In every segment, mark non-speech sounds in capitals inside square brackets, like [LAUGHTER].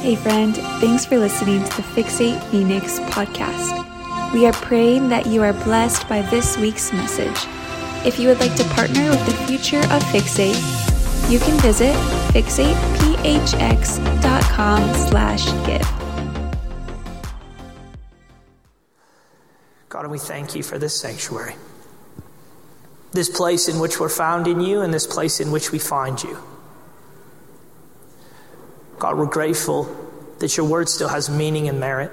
Hey, friend, thanks for listening to the Fixate Phoenix podcast. We are praying that you are blessed by this week's message. If you would like to partner with the future of Fixate, you can visit fixatephx.com slash give. God, we thank you for this sanctuary, this place in which we're found in you, and this place in which we find you. God, we're grateful that your word still has meaning and merit.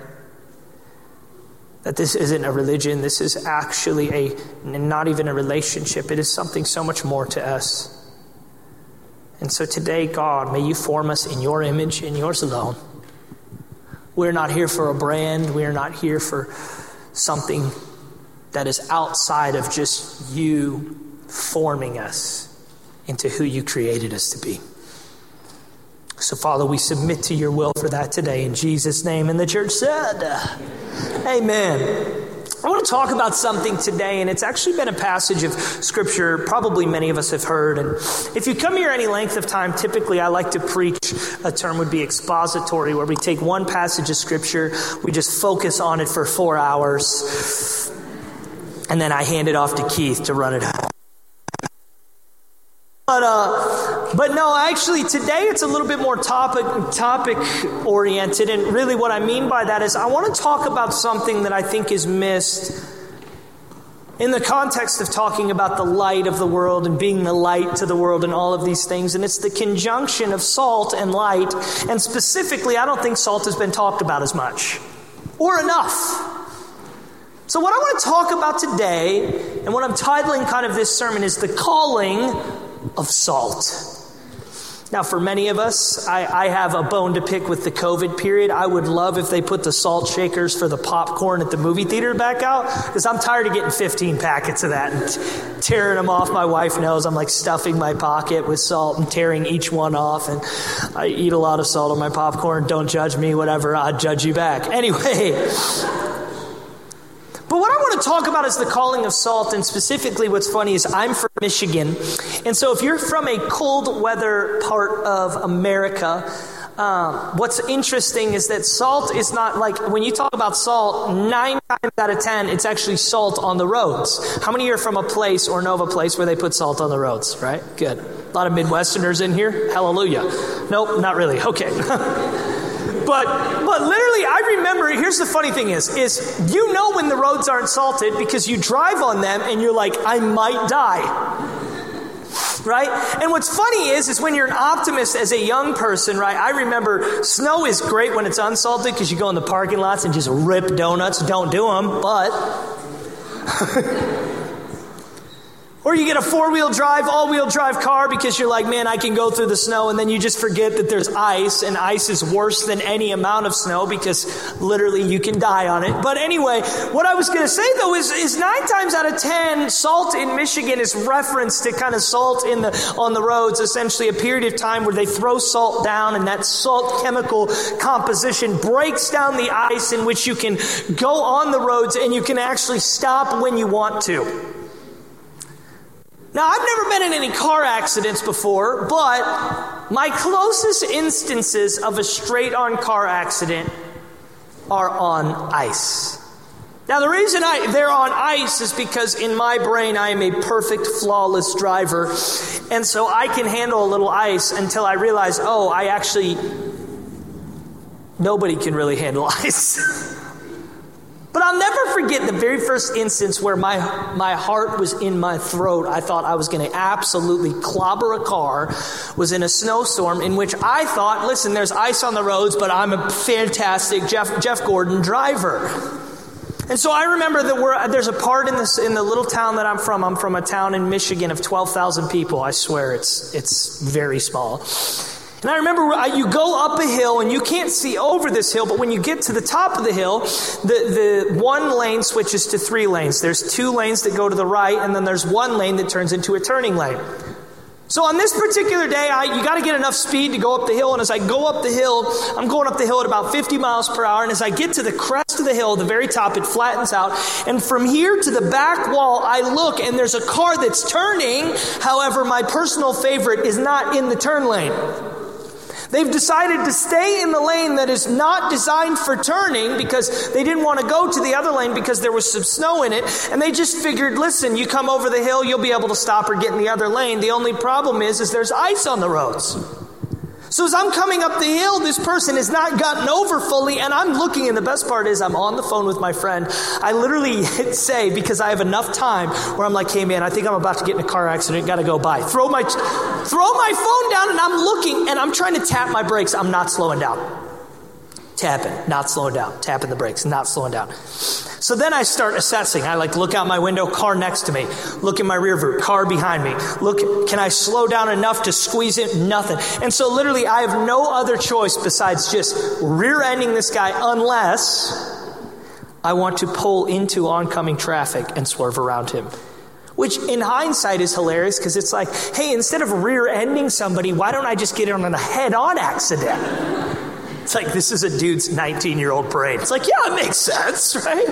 That this isn't a religion, this is actually a not even a relationship. It is something so much more to us. And so today, God, may you form us in your image, in yours alone. We're not here for a brand, we are not here for something that is outside of just you forming us into who you created us to be. So, Father, we submit to your will for that today in Jesus' name. And the church said, Amen. I want to talk about something today, and it's actually been a passage of scripture probably many of us have heard. And if you come here any length of time, typically I like to preach a term would be expository, where we take one passage of scripture, we just focus on it for four hours, and then I hand it off to Keith to run it. But, uh, but no, actually, today it's a little bit more topic, topic oriented. And really, what I mean by that is I want to talk about something that I think is missed in the context of talking about the light of the world and being the light to the world and all of these things. And it's the conjunction of salt and light. And specifically, I don't think salt has been talked about as much or enough. So, what I want to talk about today, and what I'm titling kind of this sermon, is the calling of salt. Now, for many of us, I, I, have a bone to pick with the COVID period. I would love if they put the salt shakers for the popcorn at the movie theater back out, because I'm tired of getting 15 packets of that and tearing them off. My wife knows I'm like stuffing my pocket with salt and tearing each one off. And I eat a lot of salt on my popcorn. Don't judge me, whatever. I'll judge you back. Anyway. But what I want to talk about is the calling of salt, and specifically what's funny is I'm from Michigan. And so if you're from a cold weather part of America, um, what's interesting is that salt is not like when you talk about salt, nine times out of ten, it's actually salt on the roads. How many are from a place or know of a place where they put salt on the roads, right? Good. A lot of Midwesterners in here. Hallelujah. Nope, not really. Okay. [LAUGHS] But but literally, I remember. Here's the funny thing: is is you know when the roads aren't salted because you drive on them and you're like, I might die. Right? And what's funny is, is when you're an optimist as a young person, right? I remember snow is great when it's unsalted because you go in the parking lots and just rip donuts. Don't do them, but. [LAUGHS] Or you get a four wheel drive, all wheel drive car because you're like, man, I can go through the snow, and then you just forget that there's ice, and ice is worse than any amount of snow because literally you can die on it. But anyway, what I was going to say though is, is nine times out of ten, salt in Michigan is referenced to kind of salt in the, on the roads, essentially a period of time where they throw salt down, and that salt chemical composition breaks down the ice in which you can go on the roads and you can actually stop when you want to. Now, I've never been in any car accidents before, but my closest instances of a straight on car accident are on ice. Now, the reason I, they're on ice is because in my brain I am a perfect, flawless driver. And so I can handle a little ice until I realize, oh, I actually, nobody can really handle [LAUGHS] ice. But I'll never forget the very first instance where my, my heart was in my throat. I thought I was going to absolutely clobber a car, was in a snowstorm in which I thought, listen, there's ice on the roads, but I'm a fantastic Jeff, Jeff Gordon driver. And so I remember that there's a part in this in the little town that I'm from. I'm from a town in Michigan of 12,000 people. I swear it's it's very small. And I remember uh, you go up a hill and you can't see over this hill, but when you get to the top of the hill, the, the one lane switches to three lanes. There's two lanes that go to the right, and then there's one lane that turns into a turning lane. So on this particular day, I, you got to get enough speed to go up the hill. And as I go up the hill, I'm going up the hill at about 50 miles per hour. And as I get to the crest of the hill, the very top, it flattens out. And from here to the back wall, I look and there's a car that's turning. However, my personal favorite is not in the turn lane. They've decided to stay in the lane that is not designed for turning because they didn't want to go to the other lane because there was some snow in it. And they just figured, listen, you come over the hill, you'll be able to stop or get in the other lane. The only problem is, is there's ice on the roads. So as I'm coming up the hill, this person has not gotten over fully, and I'm looking, and the best part is I'm on the phone with my friend. I literally [LAUGHS] say, because I have enough time, where I'm like, hey man, I think I'm about to get in a car accident, gotta go by. Throw my, throw my phone down, and I'm looking, and I'm trying to tap my brakes. I'm not slowing down. Tapping, not slowing down. Tapping the brakes, not slowing down. So then I start assessing. I like look out my window, car next to me. Look in my rear view, car behind me. Look, can I slow down enough to squeeze it? Nothing. And so literally I have no other choice besides just rear ending this guy unless I want to pull into oncoming traffic and swerve around him. Which in hindsight is hilarious because it's like, hey, instead of rear ending somebody, why don't I just get in on a head on accident? It's like, this is a dude's 19 year old parade. It's like, yeah, it makes sense, [LAUGHS] right?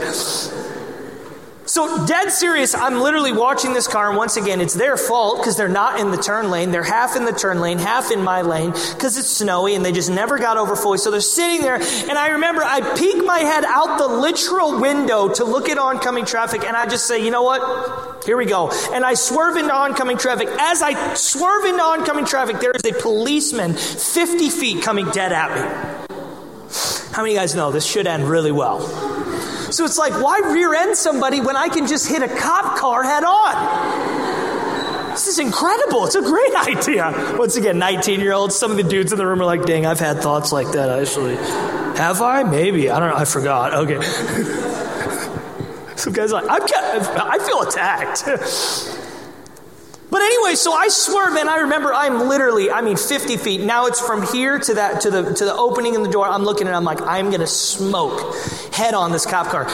So, dead serious, I'm literally watching this car, and once again, it's their fault because they're not in the turn lane. They're half in the turn lane, half in my lane because it's snowy and they just never got over fully. So they're sitting there, and I remember I peek my head out the literal window to look at oncoming traffic, and I just say, you know what? Here we go. And I swerve into oncoming traffic. As I swerve into oncoming traffic, there is a policeman 50 feet coming dead at me. How many of you guys know this should end really well? So it's like, why rear end somebody when I can just hit a cop car head on? This is incredible. It's a great [LAUGHS] idea. Once again, 19 year olds, some of the dudes in the room are like, dang, I've had thoughts like that actually. Have I? Maybe. I don't know. I forgot. Okay. [LAUGHS] Some guys like, I'm, I feel attacked. [LAUGHS] But anyway, so I swerve and I remember I'm literally, I mean 50 feet. Now it's from here to that to the to the opening in the door. I'm looking and I'm like, I'm gonna smoke head on this cop car.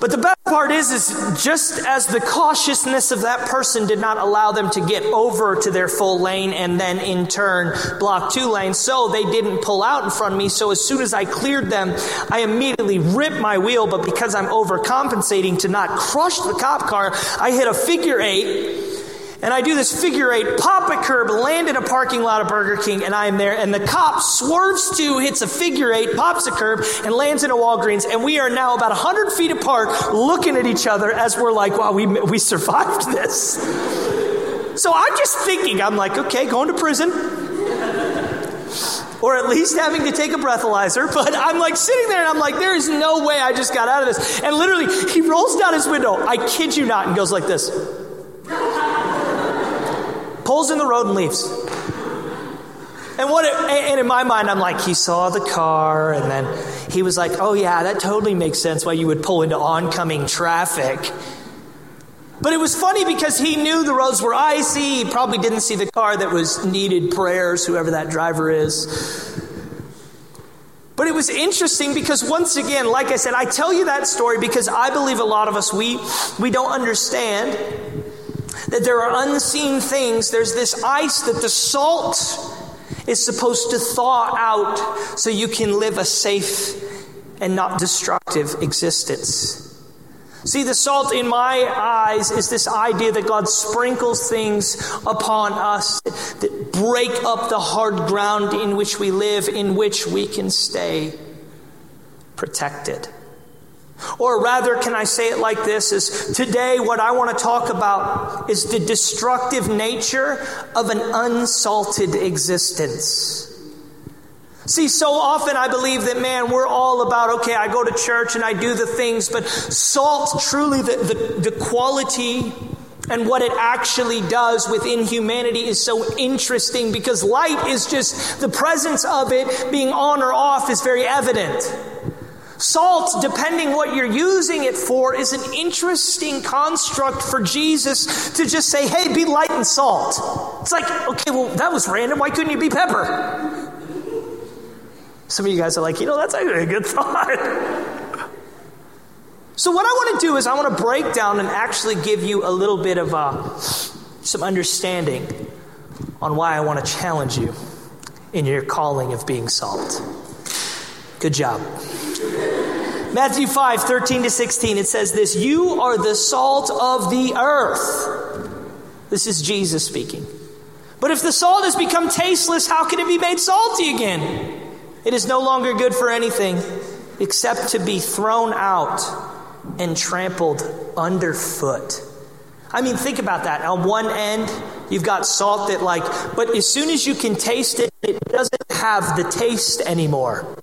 But the best part is, is just as the cautiousness of that person did not allow them to get over to their full lane and then in turn block two lanes, so they didn't pull out in front of me. So as soon as I cleared them, I immediately ripped my wheel, but because I'm overcompensating to not crush the cop car, I hit a figure eight and I do this figure eight, pop a curb, land in a parking lot of Burger King, and I am there. And the cop swerves to, hits a figure eight, pops a curb, and lands in a Walgreens. And we are now about 100 feet apart looking at each other as we're like, wow, we, we survived this. So I'm just thinking, I'm like, okay, going to prison. Or at least having to take a breathalyzer. [LAUGHS] But I'm like sitting there and I'm like, there is no way I just got out of this. And literally, he rolls down his window, I kid you not, and goes like this pulls in the road and leaves. And what? It, and in my mind, I'm like, he saw the car, and then he was like, "Oh yeah, that totally makes sense why you would pull into oncoming traffic." But it was funny because he knew the roads were icy. He probably didn't see the car that was needed prayers, whoever that driver is. But it was interesting because once again, like I said, I tell you that story because I believe a lot of us we we don't understand that there are unseen things. There's this ice that the salt is supposed to thaw out so you can live a safe and not destructive existence. See, the salt in my eyes is this idea that God sprinkles things upon us that break up the hard ground in which we live, in which we can stay protected. Or rather, can I say it like this? Is today what I want to talk about is the destructive nature of an unsalted existence. See, so often I believe that, man, we're all about, okay, I go to church and I do the things, but salt, truly, the, the, the quality and what it actually does within humanity is so interesting because light is just the presence of it being on or off is very evident. Salt, depending what you're using it for, is an interesting construct for Jesus to just say, hey, be light and salt. It's like, okay, well, that was random. Why couldn't you be pepper? Some of you guys are like, you know, that's actually a good [LAUGHS] thought. so, what I want to do is, I want to break down and actually give you a little bit of uh, some understanding on why I want to challenge you in your calling of being salt. Good job. Matthew 5, 13 to 16, it says this You are the salt of the earth. This is Jesus speaking. But if the salt has become tasteless, how can it be made salty again? It is no longer good for anything except to be thrown out and trampled underfoot. I mean, think about that. On one end, you've got salt that, like, but as soon as you can taste it, it doesn't have the taste anymore.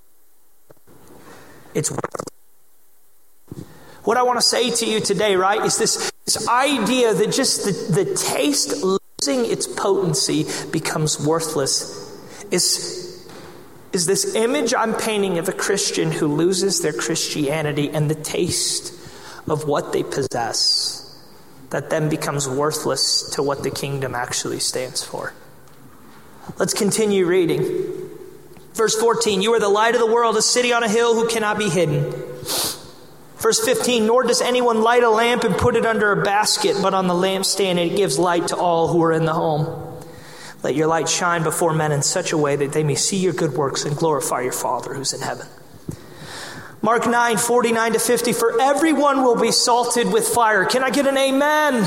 It's what I want to say to you today, right, is this, this idea that just the, the taste losing its potency becomes worthless. Is, is this image I'm painting of a Christian who loses their Christianity and the taste of what they possess that then becomes worthless to what the kingdom actually stands for. Let's continue reading. Verse 14 You are the light of the world, a city on a hill who cannot be hidden. Verse 15 Nor does anyone light a lamp and put it under a basket, but on the lampstand, and it gives light to all who are in the home. Let your light shine before men in such a way that they may see your good works and glorify your Father who's in heaven. Mark 9, 49 to 50, for everyone will be salted with fire. Can I get an amen?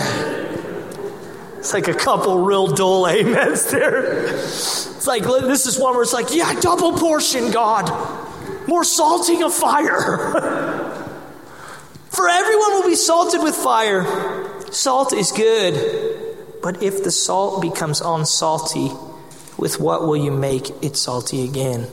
It's like a couple real dull amens there. It's like, this is one where it's like, yeah, double portion, God. More salting of fire. [LAUGHS] Be salted with fire. Salt is good. But if the salt becomes unsalty, with what will you make it salty again?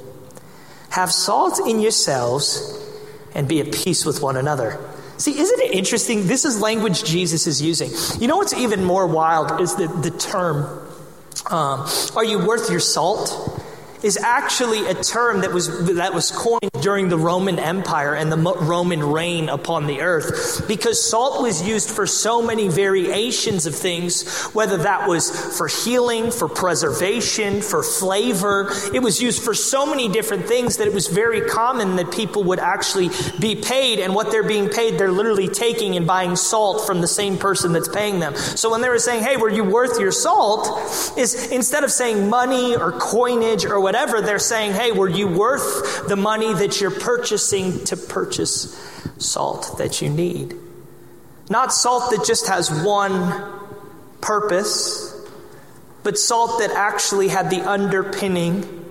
Have salt in yourselves and be at peace with one another. See, isn't it interesting? This is language Jesus is using. You know what's even more wild is the, the term, um, are you worth your salt? is actually a term that was, that was coined during the Roman Empire and the Roman reign upon the earth because salt was used for so many variations of things, whether that was for healing, for preservation, for flavor. It was used for so many different things that it was very common that people would actually be paid, and what they're being paid, they're literally taking and buying salt from the same person that's paying them. So when they were saying, hey, were you worth your salt? Is instead of saying money or coinage or whatever, they're saying, hey, were you worth the money that you're purchasing to purchase salt that you need? Not salt that just has one purpose, but salt that actually had the underpinning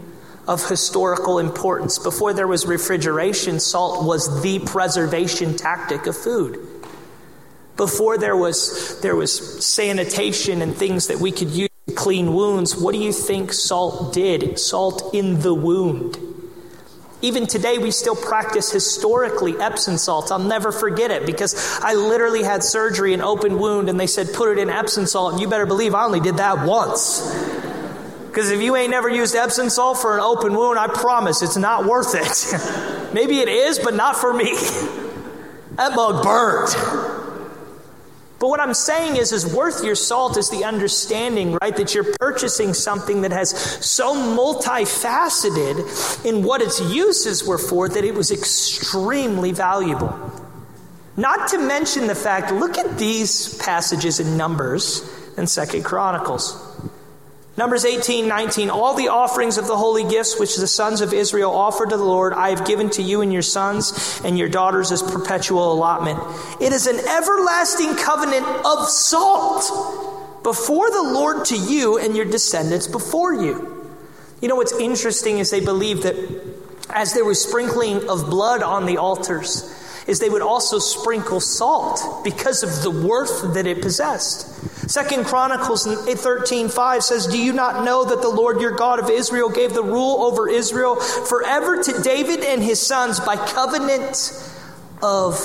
of historical importance. Before there was refrigeration, salt was the preservation tactic of food. Before there was, there was sanitation and things that we could use to clean wounds, what do you think salt did? Salt in the wound. Even today, we still practice historically Epsom salts. I'll never forget it because I literally had surgery, an open wound, and they said, put it in Epsom salt. And you better believe I only did that once. Because if you ain't never used Epsom salt for an open wound, I promise it's not worth it. [LAUGHS] Maybe it is, but not for me. [LAUGHS] that mug burned. But what I'm saying is, is worth your salt is the understanding, right, that you're purchasing something that has so multifaceted in what its uses were for that it was extremely valuable. Not to mention the fact, look at these passages in Numbers and Second Chronicles. Numbers 18, 19. All the offerings of the holy gifts which the sons of Israel offered to the Lord, I have given to you and your sons and your daughters as perpetual allotment. It is an everlasting covenant of salt before the Lord to you and your descendants before you. You know what's interesting is they believe that as there was sprinkling of blood on the altars, is they would also sprinkle salt because of the worth that it possessed. Second Chronicles 13 5 says, Do you not know that the Lord your God of Israel gave the rule over Israel forever to David and his sons by covenant of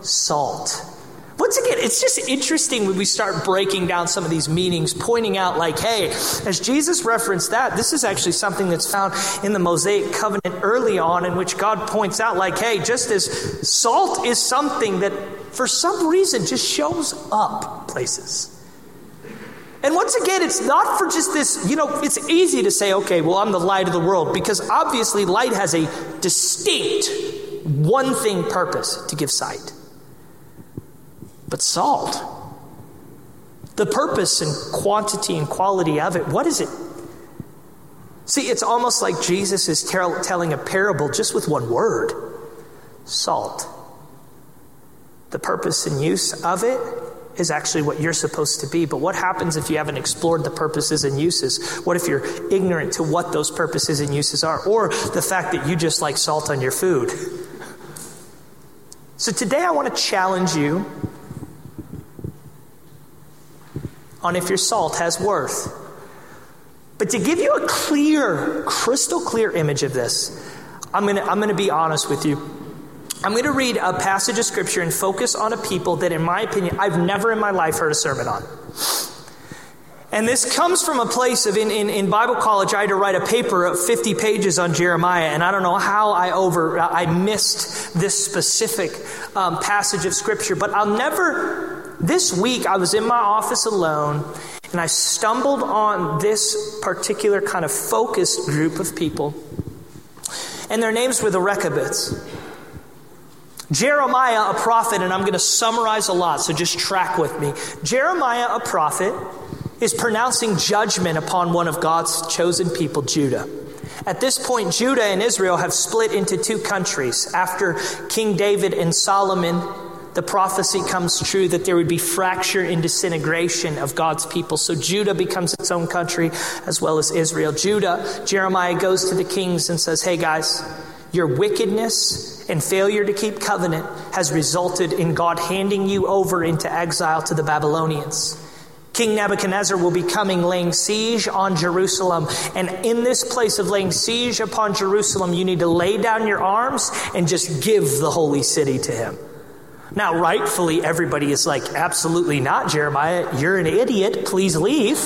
salt? Once again, it's just interesting when we start breaking down some of these meanings, pointing out, like, hey, as Jesus referenced that, this is actually something that's found in the Mosaic covenant early on, in which God points out, like, hey, just as salt is something that for some reason just shows up places. And once again, it's not for just this, you know, it's easy to say, okay, well, I'm the light of the world, because obviously light has a distinct one thing purpose to give sight. But salt, the purpose and quantity and quality of it, what is it? See, it's almost like Jesus is tell, telling a parable just with one word salt. The purpose and use of it is actually what you're supposed to be. But what happens if you haven't explored the purposes and uses? What if you're ignorant to what those purposes and uses are? Or the fact that you just like salt on your food? So today I want to challenge you on if your salt has worth. But to give you a clear, crystal clear image of this, I'm going to I'm going to be honest with you. I'm going to read a passage of scripture and focus on a people that, in my opinion, I've never in my life heard a sermon on. And this comes from a place of in, in, in, Bible college, I had to write a paper of 50 pages on Jeremiah, and I don't know how I over I missed this specific um, passage of scripture, but I'll never. This week, I was in my office alone, and I stumbled on this particular kind of focused group of people, and their names were the Rechabites. Jeremiah, a prophet, and I'm going to summarize a lot, so just track with me. Jeremiah, a prophet, is pronouncing judgment upon one of God's chosen people, Judah. At this point, Judah and Israel have split into two countries. After King David and Solomon, the prophecy comes true that there would be fracture and disintegration of God's people. So Judah becomes its own country as well as Israel. Judah, Jeremiah goes to the kings and says, Hey guys, your wickedness and failure to keep covenant has resulted in God handing you over into exile to the Babylonians. King Nebuchadnezzar will be coming, laying siege on Jerusalem. And in this place of laying siege upon Jerusalem, you need to lay down your arms and just give the holy city to him. Now, rightfully, everybody is like, absolutely not, Jeremiah. You're an idiot. Please leave.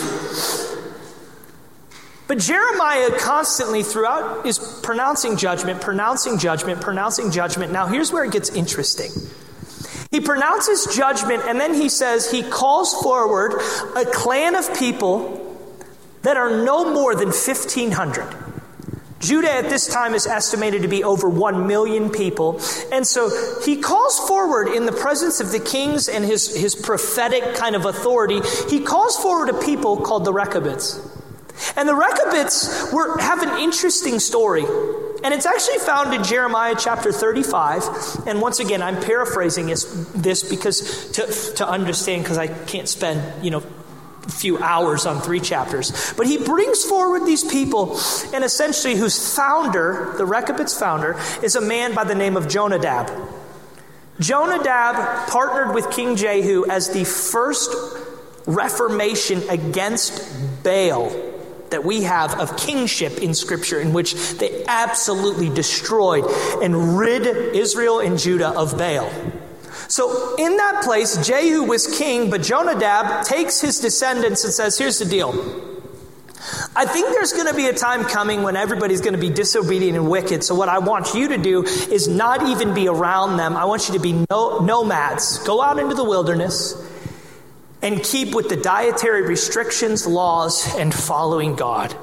But Jeremiah constantly throughout is pronouncing judgment, pronouncing judgment, pronouncing judgment. Now, here's where it gets interesting. He pronounces judgment, and then he says he calls forward a clan of people that are no more than 1,500. Judah at this time is estimated to be over 1 million people. And so he calls forward in the presence of the kings and his, his prophetic kind of authority, he calls forward a people called the Rechabites. And the Rechabites were, have an interesting story. And it's actually found in Jeremiah chapter 35. And once again, I'm paraphrasing this, this because to, to understand, because I can't spend, you know, a few hours on three chapters. But he brings forward these people, and essentially, whose founder, the Rechabites founder, is a man by the name of Jonadab. Jonadab partnered with King Jehu as the first reformation against Baal that we have of kingship in Scripture, in which they absolutely destroyed and rid Israel and Judah of Baal. So, in that place, Jehu was king, but Jonadab takes his descendants and says, Here's the deal. I think there's going to be a time coming when everybody's going to be disobedient and wicked. So, what I want you to do is not even be around them. I want you to be no, nomads. Go out into the wilderness and keep with the dietary restrictions, laws, and following God.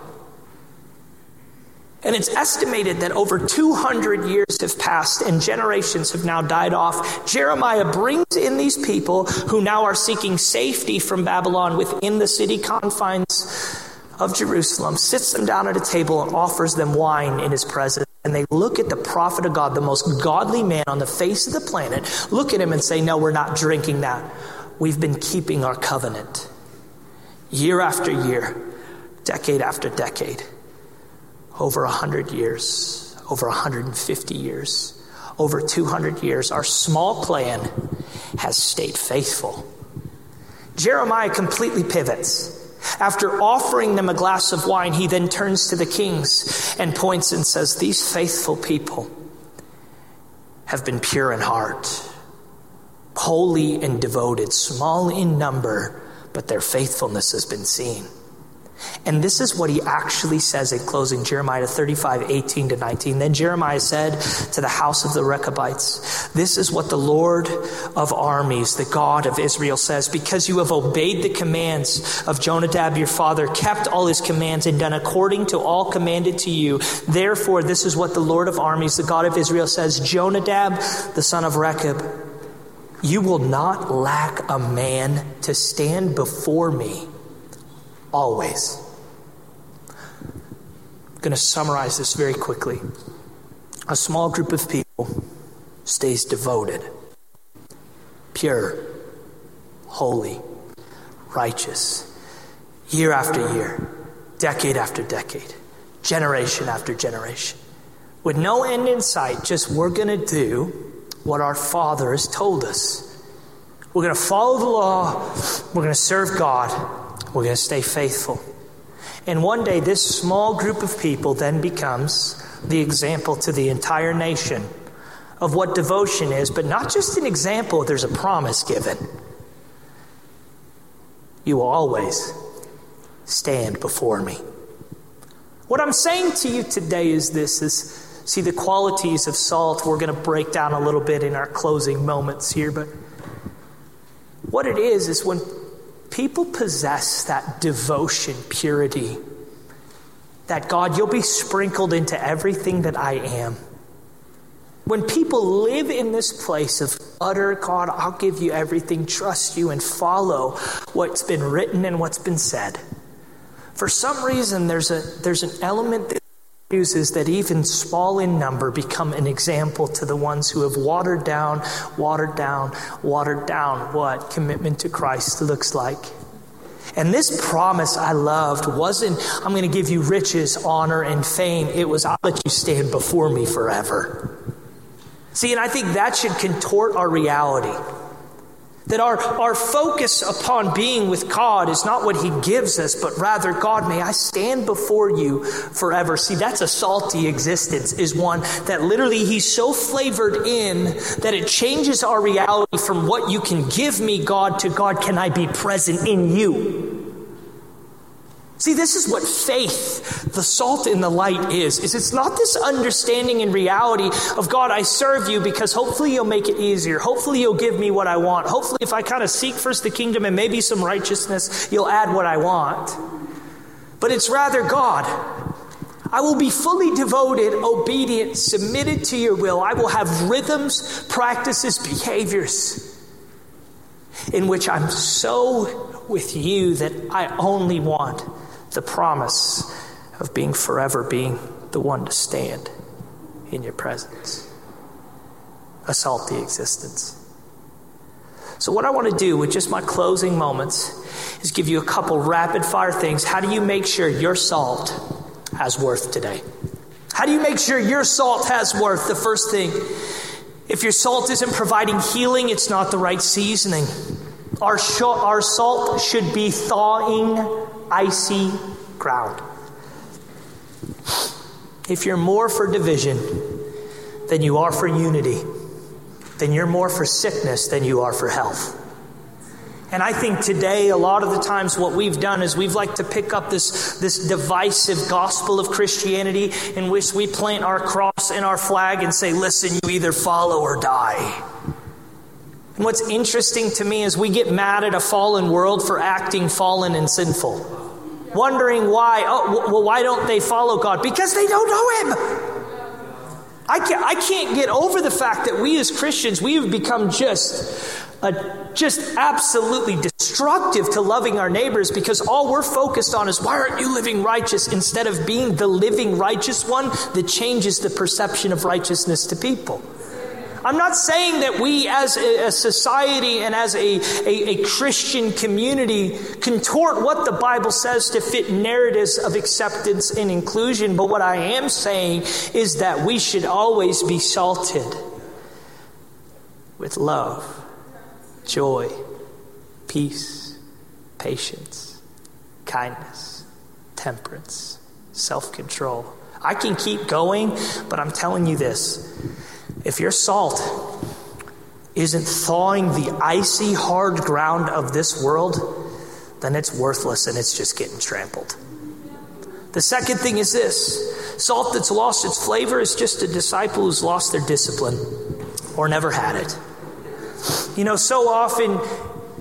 And it's estimated that over 200 years have passed and generations have now died off. Jeremiah brings in these people who now are seeking safety from Babylon within the city confines of Jerusalem, sits them down at a table and offers them wine in his presence. And they look at the prophet of God, the most godly man on the face of the planet, look at him and say, No, we're not drinking that we've been keeping our covenant year after year, decade after decade, over 100 years, over 150 years, over 200 years. Our small clan has stayed faithful. Jeremiah completely pivots. After offering them a glass of wine, he then turns to the kings and points and says, These faithful people have been pure in heart holy and devoted, small in number, but their faithfulness has been seen. And this is what he actually says in closing Jeremiah 35, 18 to 19. Then Jeremiah said to the house of the Rechabites, This is what the Lord of armies, the God of Israel, says Because you have obeyed the commands of Jonadab your father, kept all his commands, and done according to all commanded to you, therefore, this is what the Lord of armies, the God of Israel, says Jonadab, the son of Rechab, you will not lack a man to stand before me always. I'm going to summarize this very quickly. A small group of people stays devoted, pure, holy, righteous, year after year, decade after decade, generation after generation. With no end in sight, just we're going to do what our Father has told us. We're going to follow the law, we're going to serve God, we're going to stay faithful. And one day, this small group of people then becomes the example to the entire nation of what devotion is, but not just an example, there's a promise given. You will always stand before me. What I'm saying to you today is this is see the qualities of salt we're going to break down a little bit in our closing moments here, but what it is is when people possess that devotion, purity, that God, you'll be sprinkled into everything that I am. When people live in this place of utter God, I'll give you everything, trust you, and follow what's been written and what's been said. For some reason, there's, a, there's an element that uses that even small in number become an example to the ones who have watered down, watered down, watered down what commitment to Christ looks like. And this promise I loved wasn't, I'm going to give you riches, honor, and fame. It was, I'll let you stand before me forever. See, and I think that should contort our reality. That our, our focus upon being with God is not what He gives us, but rather, God, may I stand before you forever. See, that's a salty existence, is one that literally He's so flavored in that it changes our reality from what you can give me, God, to God, can I be present in you? See, this is what faith, the salt and the light is. Is it's not this understanding and reality of God, I serve you because hopefully you'll make it easier. Hopefully you'll give me what I want. Hopefully if I kind of seek first the kingdom and maybe some righteousness, you'll add what I want. But it's rather God. I will be fully devoted, obedient, submitted to your will. I will have rhythms, practices, behaviors in which I'm so with you that I only want the promise of being forever being the one to stand in your presence. A salty existence. So, what I want to do with just my closing moments is give you a couple rapid fire things. How do you make sure your salt has worth today? How do you make sure your salt has worth? The first thing, if your salt isn't providing healing, it's not the right seasoning. Our, sh- our salt should be thawing icy ground. If you're more for division than you are for unity, then you're more for sickness than you are for health. And I think today, a lot of the times, what we've done is we've like to pick up this, this divisive gospel of Christianity in which we plant our cross and our flag and say, listen, you either follow or die. And what's interesting to me is we get mad at a fallen world for acting fallen and sinful. Wondering why, oh, well, why don't they follow God? Because they don't know Him. I can't, I can't get over the fact that we as Christians, we have become just, a just absolutely destructive to loving our neighbors because all we're focused on is why aren't you living righteous instead of being the living righteous one that changes the perception of righteousness to people. I'm not saying that we as a, society and as a, a, a Christian community contort what the Bible says to fit narratives of acceptance and inclusion, but what I am saying is that we should always be salted with love, joy, peace, patience, kindness, temperance, self control. I can keep going, but I'm telling you this if your salt isn't thawing the icy, hard ground of this world, then it's worthless and it's just getting trampled. The second thing is this salt that's lost its flavor is just a disciple who's lost their discipline or never had it. You know, so often,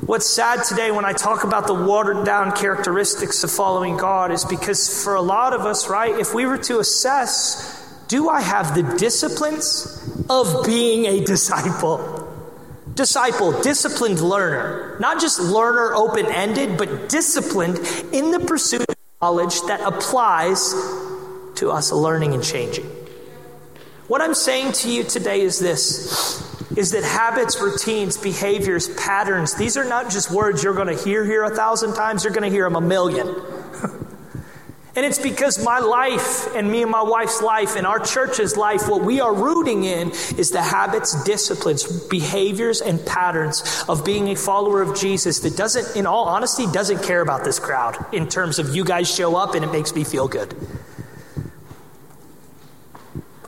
what's sad today when I talk about the watered down characteristics of following God is because for a lot of us, right, if we were to assess do I have the disciplines of being a disciple? Disciple, disciplined learner. Not just learner open ended, but disciplined in the pursuit of knowledge that applies to us learning and changing. What I'm saying to you today is this is that habits, routines, behaviors, patterns, these are not just words you're going to hear here a thousand times, you're going to hear them a million. And it's because my life and me and my wife's life and our church's life, what we are rooting in is the habits, disciplines, behaviors, and patterns of being a follower of Jesus that doesn't, in all honesty, doesn't care about this crowd in terms of you guys show up and it makes me feel good.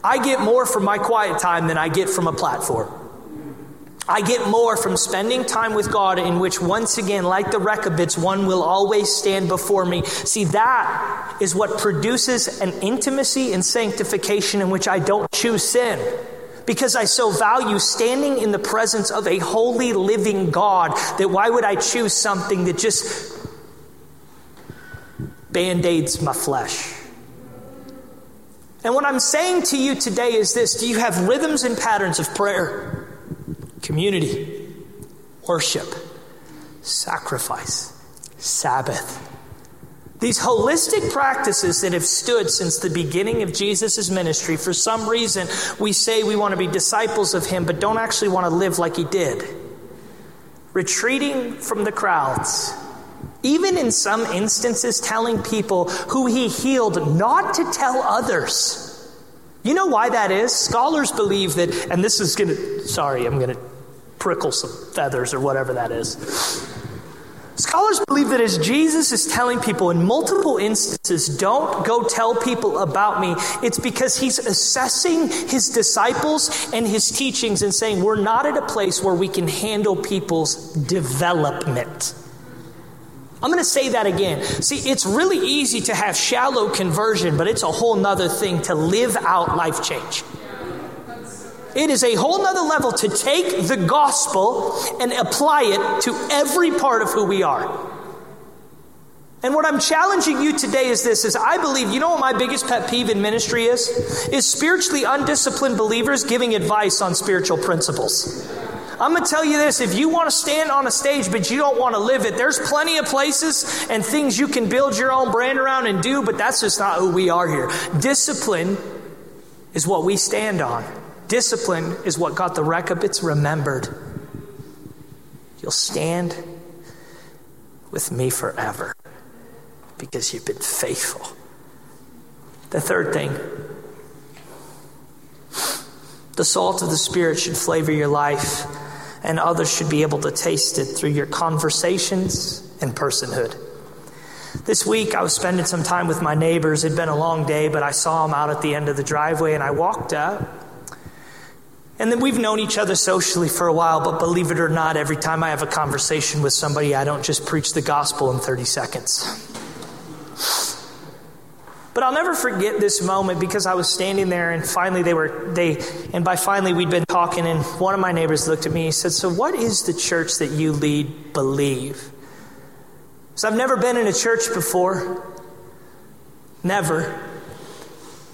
I get more from my quiet time than I get from a platform. I get more from spending time with God, in which, once again, like the Rechabites, one will always stand before me. See, that is what produces an intimacy and sanctification in which I don't choose sin. Because I so value standing in the presence of a holy, living God, that why would I choose something that just band aids my flesh? And what I'm saying to you today is this Do you have rhythms and patterns of prayer? Community, worship, sacrifice, Sabbath. These holistic practices that have stood since the beginning of Jesus' ministry, for some reason, we say we want to be disciples of him, but don't actually want to live like he did. Retreating from the crowds, even in some instances, telling people who he healed not to tell others. You know why that is? Scholars believe that, and this is going to, sorry, I'm going to prickle some feathers or whatever that is. Scholars believe that as Jesus is telling people in multiple instances, don't go tell people about me, it's because he's assessing his disciples and his teachings and saying, we're not at a place where we can handle people's development. I'm going to say that again. See, it's really easy to have shallow conversion, but it's a whole nother thing to live out life change. It is a whole nother level to take the gospel and apply it to every part of who we are. And what I'm challenging you today is this is I believe, you know what my biggest pet peeve in ministry is? Is spiritually undisciplined believers giving advice on spiritual principles. I'm going to tell you this if you want to stand on a stage but you don't want to live it, there's plenty of places and things you can build your own brand around and do, but that's just not who we are here. Discipline is what we stand on. Discipline is what got the Rechabites remembered. You'll stand with me forever because you've been faithful. The third thing the salt of the Spirit should flavor your life, and others should be able to taste it through your conversations and personhood. This week, I was spending some time with my neighbors. It'd been a long day, but I saw them out at the end of the driveway, and I walked up and then we've known each other socially for a while, but believe it or not, every time I have a conversation with somebody, I don't just preach the gospel in 30 seconds. But I'll never forget this moment because I was standing there and finally they were, they, and by finally we'd been talking and one of my neighbors looked at me and said, So what is the church that you lead believe? So I've never been in a church before. Never.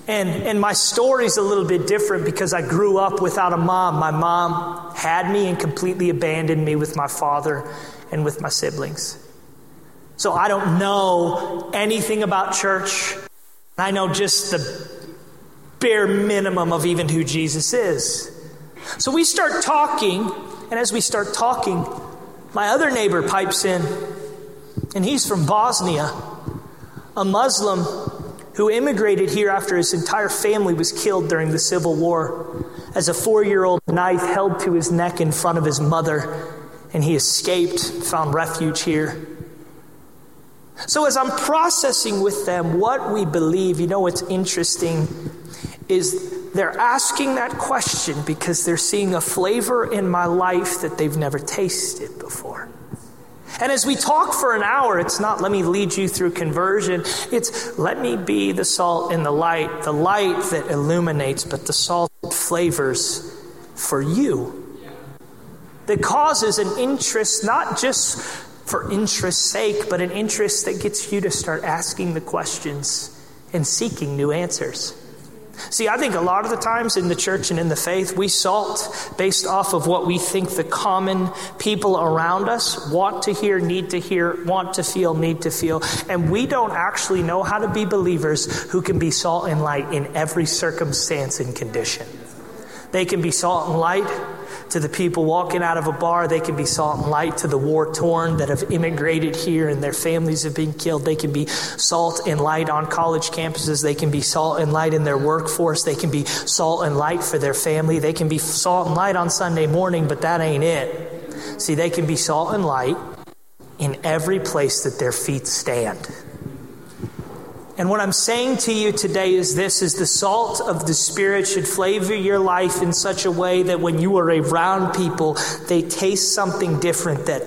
And, and my story's a little bit different because I grew up without a mom. My mom had me and completely abandoned me with my father and with my siblings. So I don't know anything about church. I know just the bare minimum of even who Jesus is. So we start talking, and as we start talking, my other neighbor pipes in, and he's from Bosnia, a Muslim who immigrated here after his entire family was killed during the Civil War. As a four year old, knife held to his neck in front of his mother, and he escaped, found refuge here. So, as I'm processing with them what we believe, you know what's interesting is they're asking that question because they're seeing a flavor in my life that they've never tasted before. And as we talk for an hour, it's not let me lead you through conversion. It's let me be the salt and the light, the light that illuminates, but the salt flavors for you. That causes an interest, not just for interest's sake, but an interest that gets you to start asking the questions and seeking new answers. See, I think a lot of the times in the church and in the faith, we salt based off of what we think the common people around us want to hear, need to hear, want to feel, need to feel. And we don't actually know how to be believers who can be salt and light in every circumstance and condition. They can be salt and light To the people walking out of a bar, they can be salt and light. To the war torn that have immigrated here and their families have been killed, they can be salt and light on college campuses. They can be salt and light in their workforce. They can be salt and light for their family. They can be salt and light on Sunday morning, but that ain't it. See, they can be salt and light in every place that their feet stand. And what I'm saying to you today is this is the salt of the spirit should flavor your life in such a way that when you are around people they taste something different that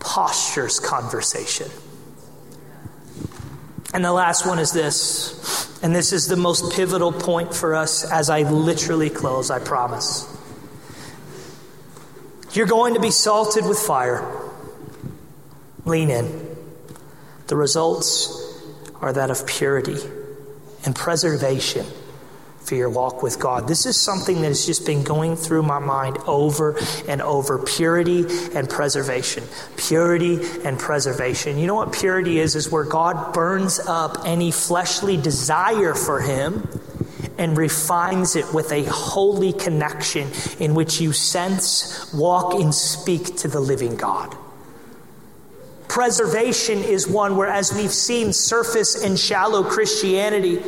postures conversation. And the last one is this, and this is the most pivotal point for us as I literally close, I promise. You're going to be salted with fire. Lean in. The results are that of purity and preservation for your walk with God. This is something that has just been going through my mind over and over purity and preservation. Purity and preservation. You know what purity is? Is where God burns up any fleshly desire for Him and refines it with a holy connection in which you sense, walk, and speak to the living God. Preservation is one where, as we've seen, surface and shallow Christianity,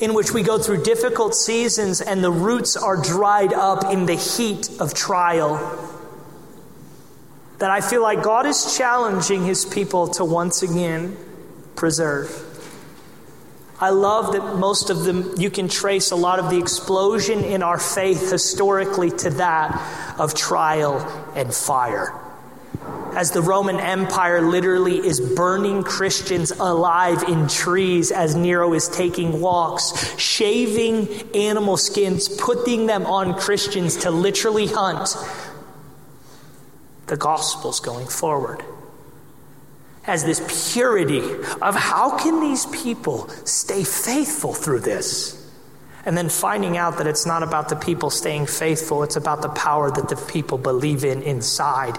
in which we go through difficult seasons and the roots are dried up in the heat of trial. That I feel like God is challenging his people to once again preserve. I love that most of them, you can trace a lot of the explosion in our faith historically to that of trial and fire as the Roman Empire literally is burning Christians alive in trees as Nero is taking walks, shaving animal skins, putting them on Christians to literally hunt. The gospel's going forward. As this purity of how can these people stay faithful through this? And then finding out that it's not about the people staying faithful, it's about the power that the people believe in inside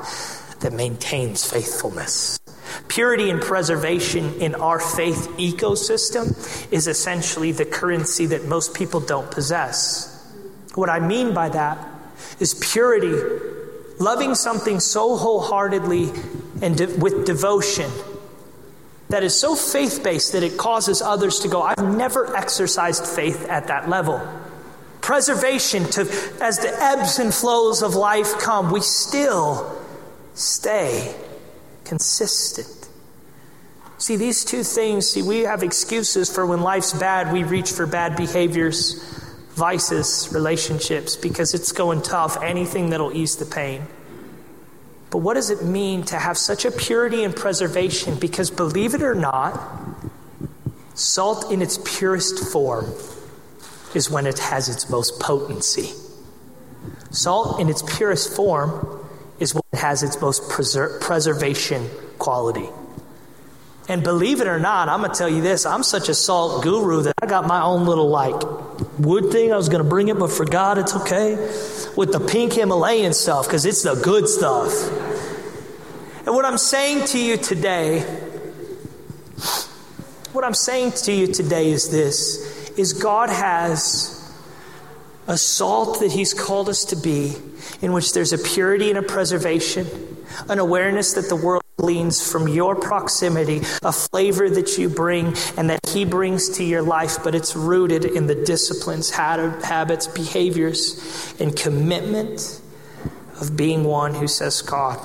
that maintains faithfulness. Purity and preservation in our faith ecosystem is essentially the currency that most people don't possess. What I mean by that is purity, loving something so wholeheartedly and de- with devotion that is so faith based that it causes others to go, I've never exercised faith at that level. Preservation to as the ebbs and flows of life come, we still stay consistent. See, these two things, see, we have excuses for when life's bad, we reach for bad behaviors, vices, relationships, because it's going tough, anything that'll ease the pain. But what does it mean to have such a purity and preservation? Because believe it or not, salt in its purest form is when it has its most potency. Salt in its purest form is what has its most preser- preservation quality. And believe it or not, I'm going to tell you this I'm such a salt guru that I got my own little like wood thing. I was going to bring it, but forgot it's okay. With the pink Himalayan stuff, because it's the good stuff. And what I'm saying to you today, what I'm saying to you today is this is God has a salt that He's called us to be in which there's a purity and a preservation, an awareness that the world gleans from your proximity, a flavor that you bring and that He brings to your life, but it's rooted in the disciplines, habits, behaviors, and commitment of being one who says, God,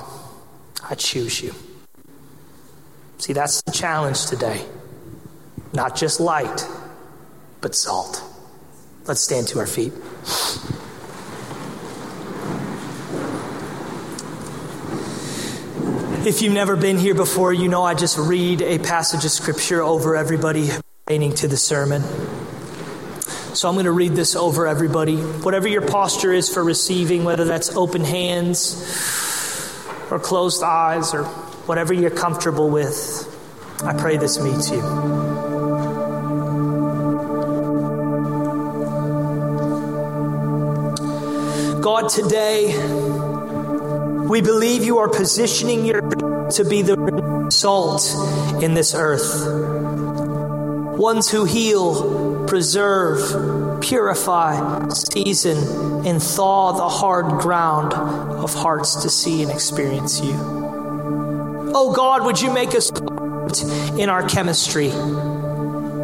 I choose you. See, that's the challenge today. Not just light, but salt. Let's stand to our feet. If you've never been here before, you know I just read a passage of scripture over everybody pertaining to the sermon. So I'm going to read this over everybody. Whatever your posture is for receiving, whether that's open hands or closed eyes or whatever you're comfortable with, I pray this meets you. God, today, we believe you are positioning your to be the salt in this earth. Ones who heal, preserve, purify, season, and thaw the hard ground of hearts to see and experience you. Oh God, would you make us in our chemistry,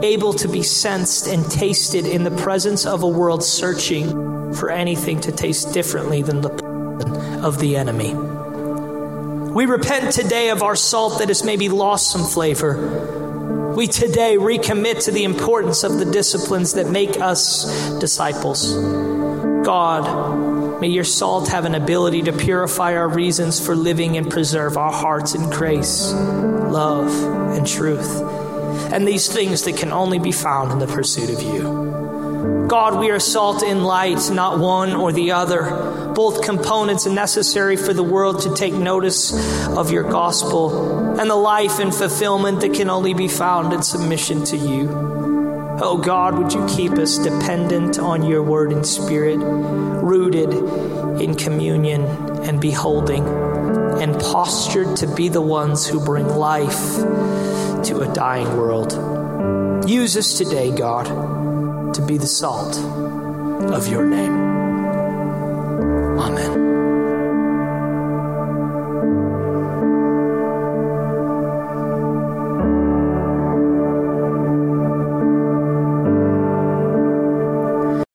able to be sensed and tasted in the presence of a world searching for anything to taste differently than the of the enemy. We repent today of our salt that has maybe lost some flavor. We today recommit to the importance of the disciplines that make us disciples. God, may your salt have an ability to purify our reasons for living and preserve our hearts in grace, love, and truth, and these things that can only be found in the pursuit of you. God, we are salt and light, not one or the other, both components are necessary for the world to take notice of your gospel and the life and fulfillment that can only be found in submission to you. Oh God, would you keep us dependent on your word and spirit, rooted in communion and beholding, and postured to be the ones who bring life to a dying world. Use us today, God, to be the salt of your name. Amen.